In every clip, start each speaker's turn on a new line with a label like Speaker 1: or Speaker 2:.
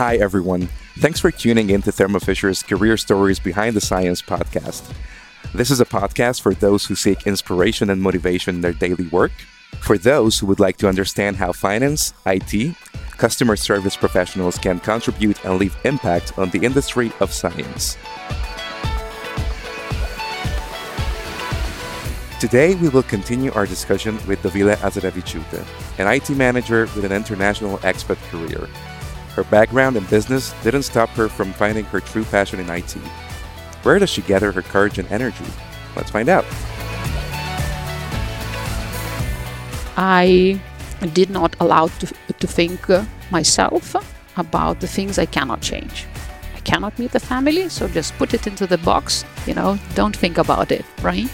Speaker 1: Hi, everyone. Thanks for tuning in to Thermo Fisher's Career Stories Behind the Science podcast. This is a podcast for those who seek inspiration and motivation in their daily work, for those who would like to understand how finance, IT, customer service professionals can contribute and leave impact on the industry of science. Today, we will continue our discussion with Dovile Azarevichute, an IT manager with an international expat career. Her background in business didn't stop her from finding her true passion in IT. Where does she gather her courage and energy? Let's find out.
Speaker 2: I did not allow to, to think uh, myself about the things I cannot change. I cannot meet the family, so just put it into the box, you know, don't think about it, right?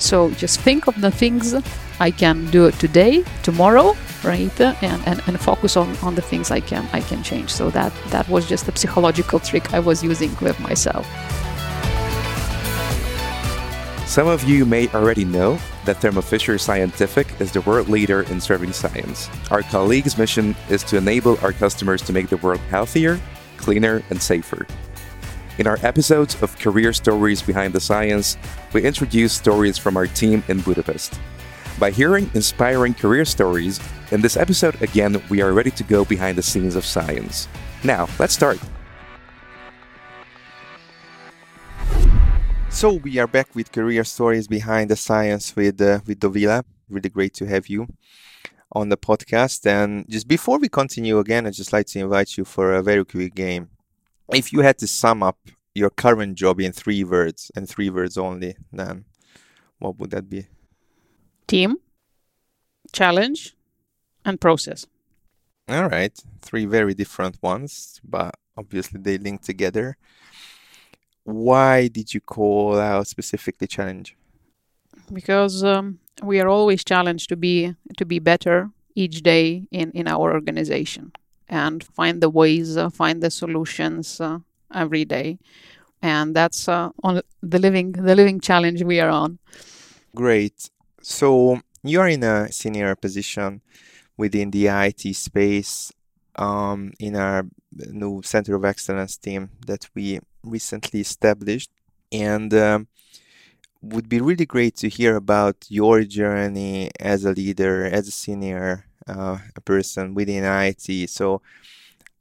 Speaker 2: So just think of the things I can do today, tomorrow, right? And, and, and focus on, on the things I can I can change. So that that was just a psychological trick I was using with myself.
Speaker 1: Some of you may already know that Thermo Fisher Scientific is the world leader in serving science. Our colleagues' mission is to enable our customers to make the world healthier, cleaner, and safer. In our episodes of Career Stories Behind the Science, we introduce stories from our team in Budapest. By hearing inspiring career stories, in this episode again, we are ready to go behind the scenes of science. Now, let's start.
Speaker 3: So we are back with career stories behind the science with uh, with Dovile. Really great to have you on the podcast. And just before we continue again, I'd just like to invite you for a very quick game if you had to sum up your current job in three words and three words only, then what would that be?
Speaker 2: Team, challenge, and process.
Speaker 3: All right. Three very different ones, but obviously they link together. Why did you call out specifically challenge?
Speaker 2: Because um, we are always challenged to be to be better each day in, in our organization and find the ways, uh, find the solutions uh, every day. And that's uh, on the living the living challenge we are on.
Speaker 3: Great. So you are in a senior position within the IT space um, in our new Center of Excellence team that we recently established, and um, would be really great to hear about your journey as a leader, as a senior a person within IT. So,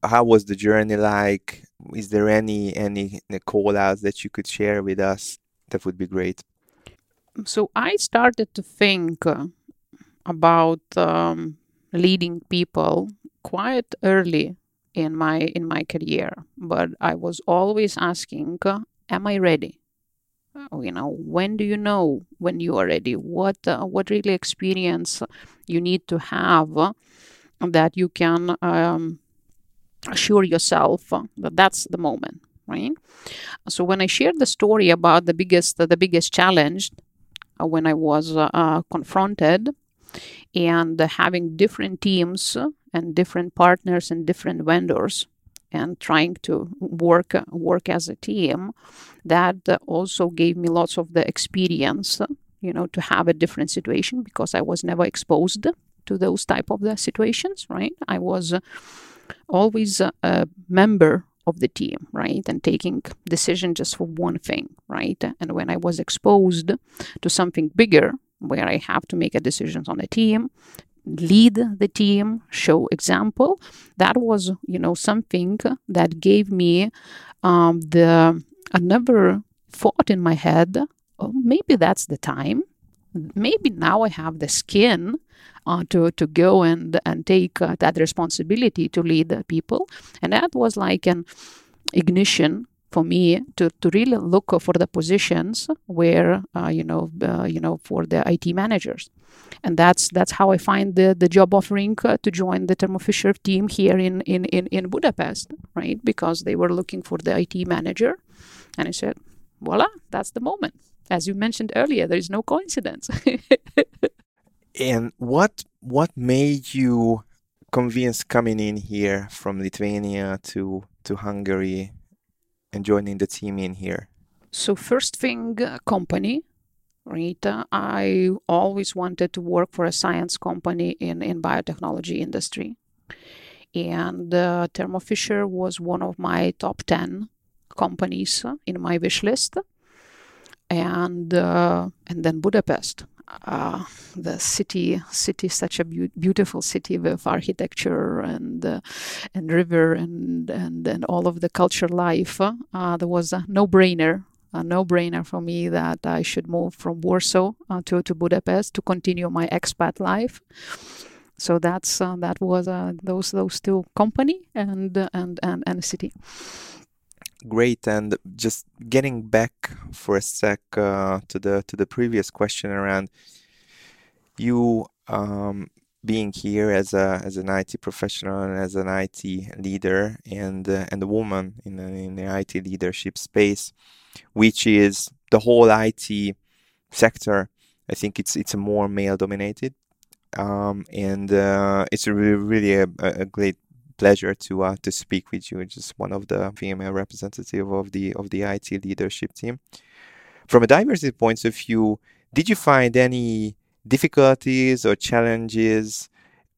Speaker 3: how was the journey like? Is there any any call outs that you could share with us? That would be great.
Speaker 2: So I started to think uh, about um, leading people quite early in my in my career, but I was always asking, uh, "Am I ready?" Uh, you know when do you know when you are ready? What uh, what really experience you need to have uh, that you can um, assure yourself that that's the moment right? So when i shared the story about the biggest the biggest challenge uh, when i was uh, confronted and having different teams and different partners and different vendors and trying to work work as a team that also gave me lots of the experience you know to have a different situation because i was never exposed to those type of the situations right? I was always a, member of the team right? And taking decision just for one thing right? And when i was exposed to something bigger where i have to make a decisions on a team lead the team, show example. That was, you know, something that gave me um, the another thought in my head. Oh, maybe that's the time. Maybe now I have the skin uh, to to go and and take uh, that responsibility to lead the people, and that was like an ignition for me to, to really look for the positions where uh, you know uh, you know for the IT managers, and that's that's how I find the, the job offering uh, to join the Thermo Fisher team here in, in in in Budapest, right? Because they were looking for the IT manager, and I said, voila, that's the moment. As you mentioned earlier, there is no coincidence.
Speaker 3: and what what made you convince coming in here from Lithuania to to Hungary and joining the team in here?
Speaker 2: So first thing, uh, company? Uh, I always wanted to work for a science company in in biotechnology industry, and uh, Thermo Fisher was one of my top 10 companies in my wish list. And uh, and then Budapest, uh, the city city such a be- beautiful city with architecture and uh, and river and, and and all of the culture life uh, there was a no-brainer a no-brainer for me that I should move from Warsaw uh, to to Budapest to continue my expat life. So that's uh, that was uh, those those two company and and and and city
Speaker 3: great and just getting back for a sec uh, to the to the previous question around you um, being here as a as an IT professional and as an IT leader and uh, and a woman in the, in the IT leadership space, which is the whole IT sector. I think it's it's more male dominated, um, and uh, it's really, really a, a great pleasure to uh, to speak with you. Just one of the female representative of the of the IT leadership team. From a diversity point of view, did you find any difficulties or challenges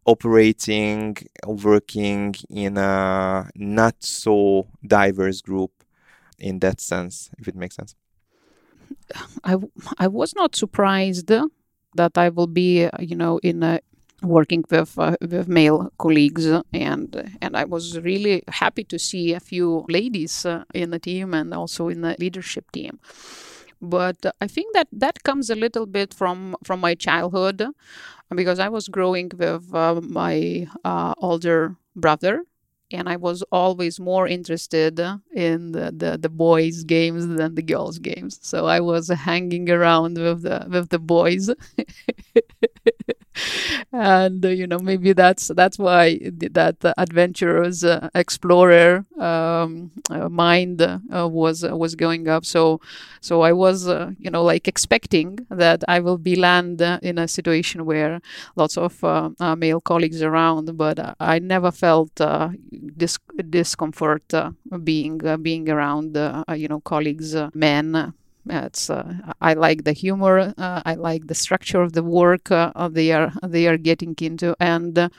Speaker 3: operating working in a not so diverse group in that sense if it makes sense
Speaker 2: i i was not surprised that i will be you know in a working with uh, with male colleagues and and I was really happy to see a few ladies uh, in the team and also in the leadership team but I think that that comes a little bit from from my childhood because I was growing with uh, my uh, older brother and I was always more interested in the, the, the, boys' games than the girls' games. So I was hanging around with the with the boys, and uh, you know maybe that's that's why that adventurous uh, explorer um, uh, mind uh, was was going up. So so I was uh, you know like expecting that I will be land in a situation where lots of uh, male colleagues around, but I never felt dis- discomfort being being around you know colleagues men it's uh, I like the humor. Uh, I like the structure of the work uh, they are they are getting into. And uh,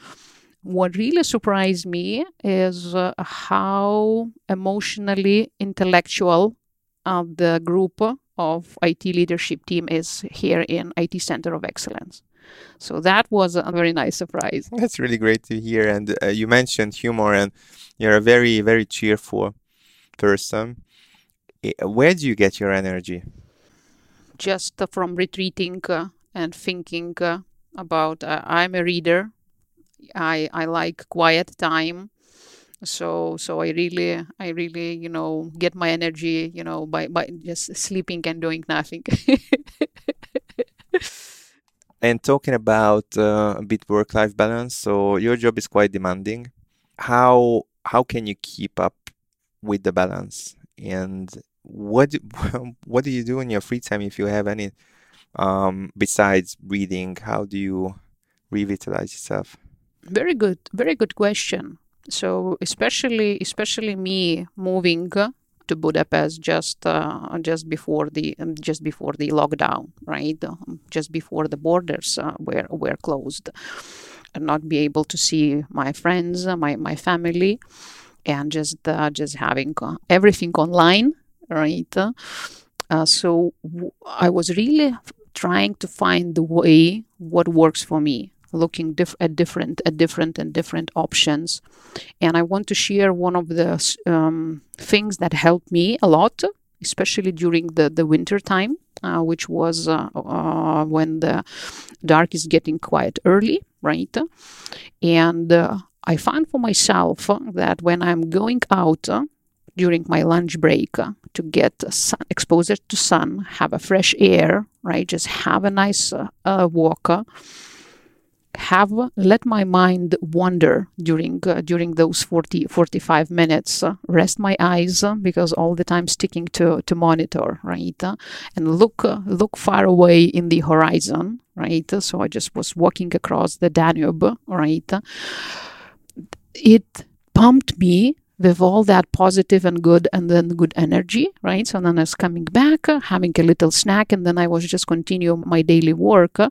Speaker 2: what really surprised me is uh, how emotionally intellectual uh, the group of IT leadership team is here in IT Center of Excellence. So that was a very nice surprise.
Speaker 3: That's really great to hear. And you mentioned humor, and you're a very very cheerful person where do you get your energy?
Speaker 2: Just from retreating uh, and thinking uh, about. Uh, I'm a reader. I I like quiet time. So so I really I really you know get my energy you know by by just sleeping and doing nothing.
Speaker 3: and talking about uh, a bit work life balance so your job is quite demanding how how can you keep up with the balance and what what do you do in your free time if you have any um, besides reading? How do you revitalize yourself?
Speaker 2: Very good, very good question. So especially especially me moving to Budapest just uh, just before the um, just before the lockdown, right? Um, just before the borders uh, were were closed, and not be able to see my friends, my my family, and just uh, just having uh, everything online right? Uh, so w- I was really trying to find the way what works for me looking at different at different and different options and i want to share one of the um, things that helped me a lot especially during the the winter time uh, which was uh, uh, when the dark is getting quite early right and uh, i found for myself that when i'm going out during my lunch break uh, to get sun, exposure to sun, have a fresh air, right? Just have a nice uh, uh, walk. Uh, have let my mind wander during uh, during those 40 45 minutes rest my eyes because all the time sticking to to monitor right and look look far away in the horizon right so i just was walking across the danube right it pumped me with all that positive and good and then good energy, right? So then I was coming back, uh, having a little snack, and then I was just continue my daily work. Uh,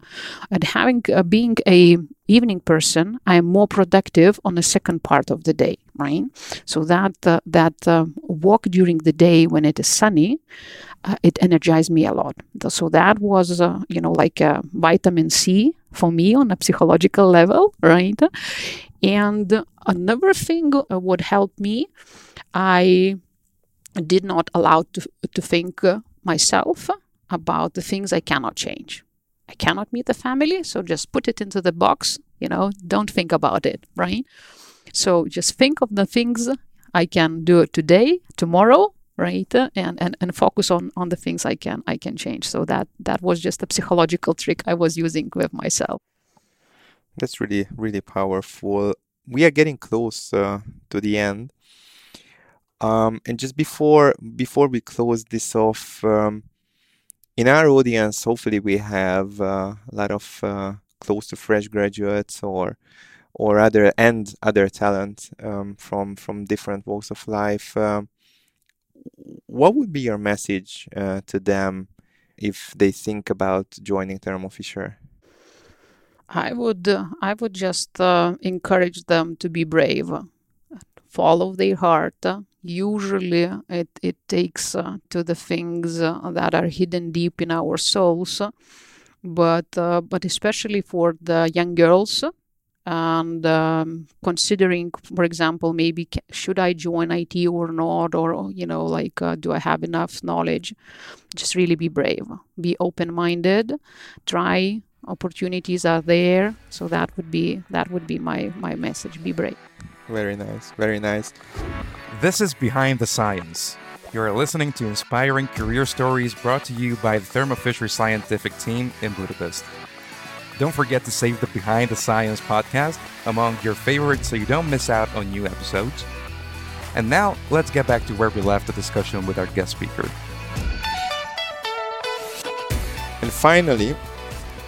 Speaker 2: and having uh, being a evening person, I am more productive on the second part of the day, right? So that uh, that walk during the day when it is sunny, it energized me a lot. So that was, you know, like vitamin C for me on a psychological level, right? And another thing uh, would help me, I did not allow to, to think uh, myself about the things I cannot change. I cannot meet the family, so just put it into the box, you know, don't think about it, right? So just think of the things I can do today, tomorrow, right? And, and and focus on on the things I can I can change. So that that was just a psychological trick I was using with myself.
Speaker 3: That's really, really powerful. We are getting close uh, to the end. Um, and just before before we close this off, um, in our audience, hopefully we have uh, a lot of uh, close to fresh graduates or or other and other talent um, from from different walks of life. Um, what would be your message uh, to them if they think about joining Thermo Fisher?
Speaker 2: I would I would just uh, encourage them to be brave, follow their heart. Usually, it it takes uh, to the things uh, that are hidden deep in our souls, but but especially for the young girls. And um, considering, for example, maybe should I join IT or not, or you know, like, uh, do I have enough knowledge? Just really be brave, be open-minded, try opportunities are there so that would be that would be my my message. Be brave.
Speaker 3: Very nice very nice.
Speaker 1: This is behind the science. You're listening to inspiring career stories brought to you by the thermo fisher scientific team in budapest. Don't forget to save the behind the science podcast among your favorites so you don't miss out on new episodes. And now let's get back to where we left the discussion with our guest speaker.
Speaker 3: And finally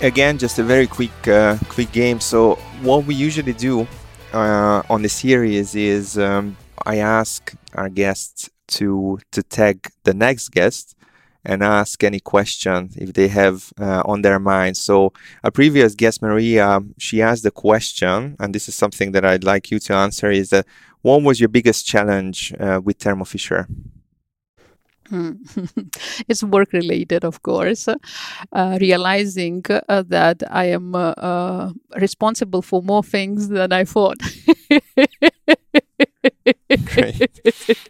Speaker 3: again, just a very quick uh, quick game. So what we usually do uh, on the series is um, I ask our guests to to tag the next guest and ask any question if they have uh, on their mind. So a previous guest, Maria, she asked the question, and this is something that I'd like you to answer: is that what was your biggest challenge uh, with Thermo Fisher?
Speaker 2: It's work related, of course. Uh, realizing uh, that I am uh, uh responsible for more things than I thought.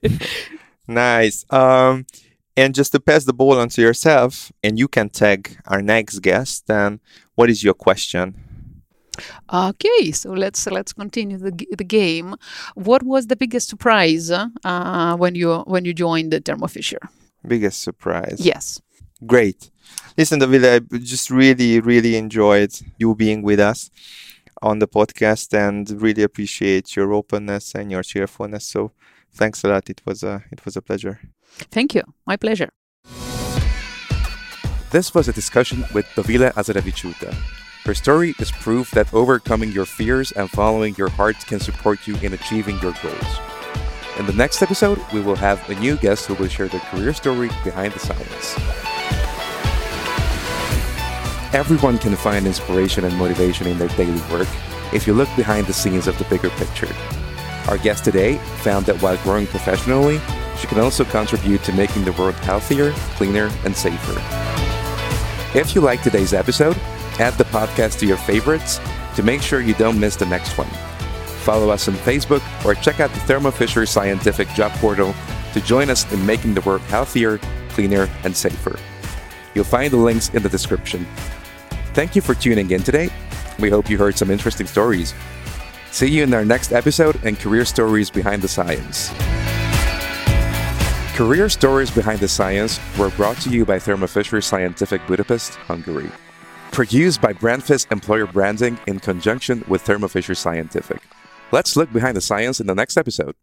Speaker 3: nice. Um, and just to pass the ball on to yourself, and you can tag our next guest. then what is your question?
Speaker 2: Okay, so let's let's continue the the game. What was the biggest surprise uh, when you when you joined the Thermo Fisher?
Speaker 3: Biggest surprise.
Speaker 2: Yes.
Speaker 3: Great. Listen, Dovile, I just really really enjoyed you being with us on the podcast, and really appreciate your openness and your cheerfulness. So, thanks a lot. It was a it was a pleasure.
Speaker 2: Thank you. My pleasure.
Speaker 1: This was a discussion with Dovile Azarevichute her story is proof that overcoming your fears and following your heart can support you in achieving your goals. In the next episode, we will have a new guest who will share their career story behind the science. Everyone can find inspiration and motivation in their daily work if you look behind the scenes of the bigger picture. Our guest today found that while growing professionally, she can also contribute to making the world healthier, cleaner, and safer. If you like today's episode, add the podcast to your favorites to make sure you don't miss the next one. Follow us on Facebook or check out the Thermo Fisher Scientific Job Portal to join us in making the world healthier, cleaner, and safer. You'll find the links in the description. Thank you for tuning in today. We hope you heard some interesting stories. See you in our next episode and Career Stories Behind the Science. Career Stories Behind the Science were brought to you by Thermo Fisher Scientific Budapest, Hungary. Produced by Brandfist Employer Branding in conjunction with Thermo Fisher Scientific. Let's look behind the science in the next episode.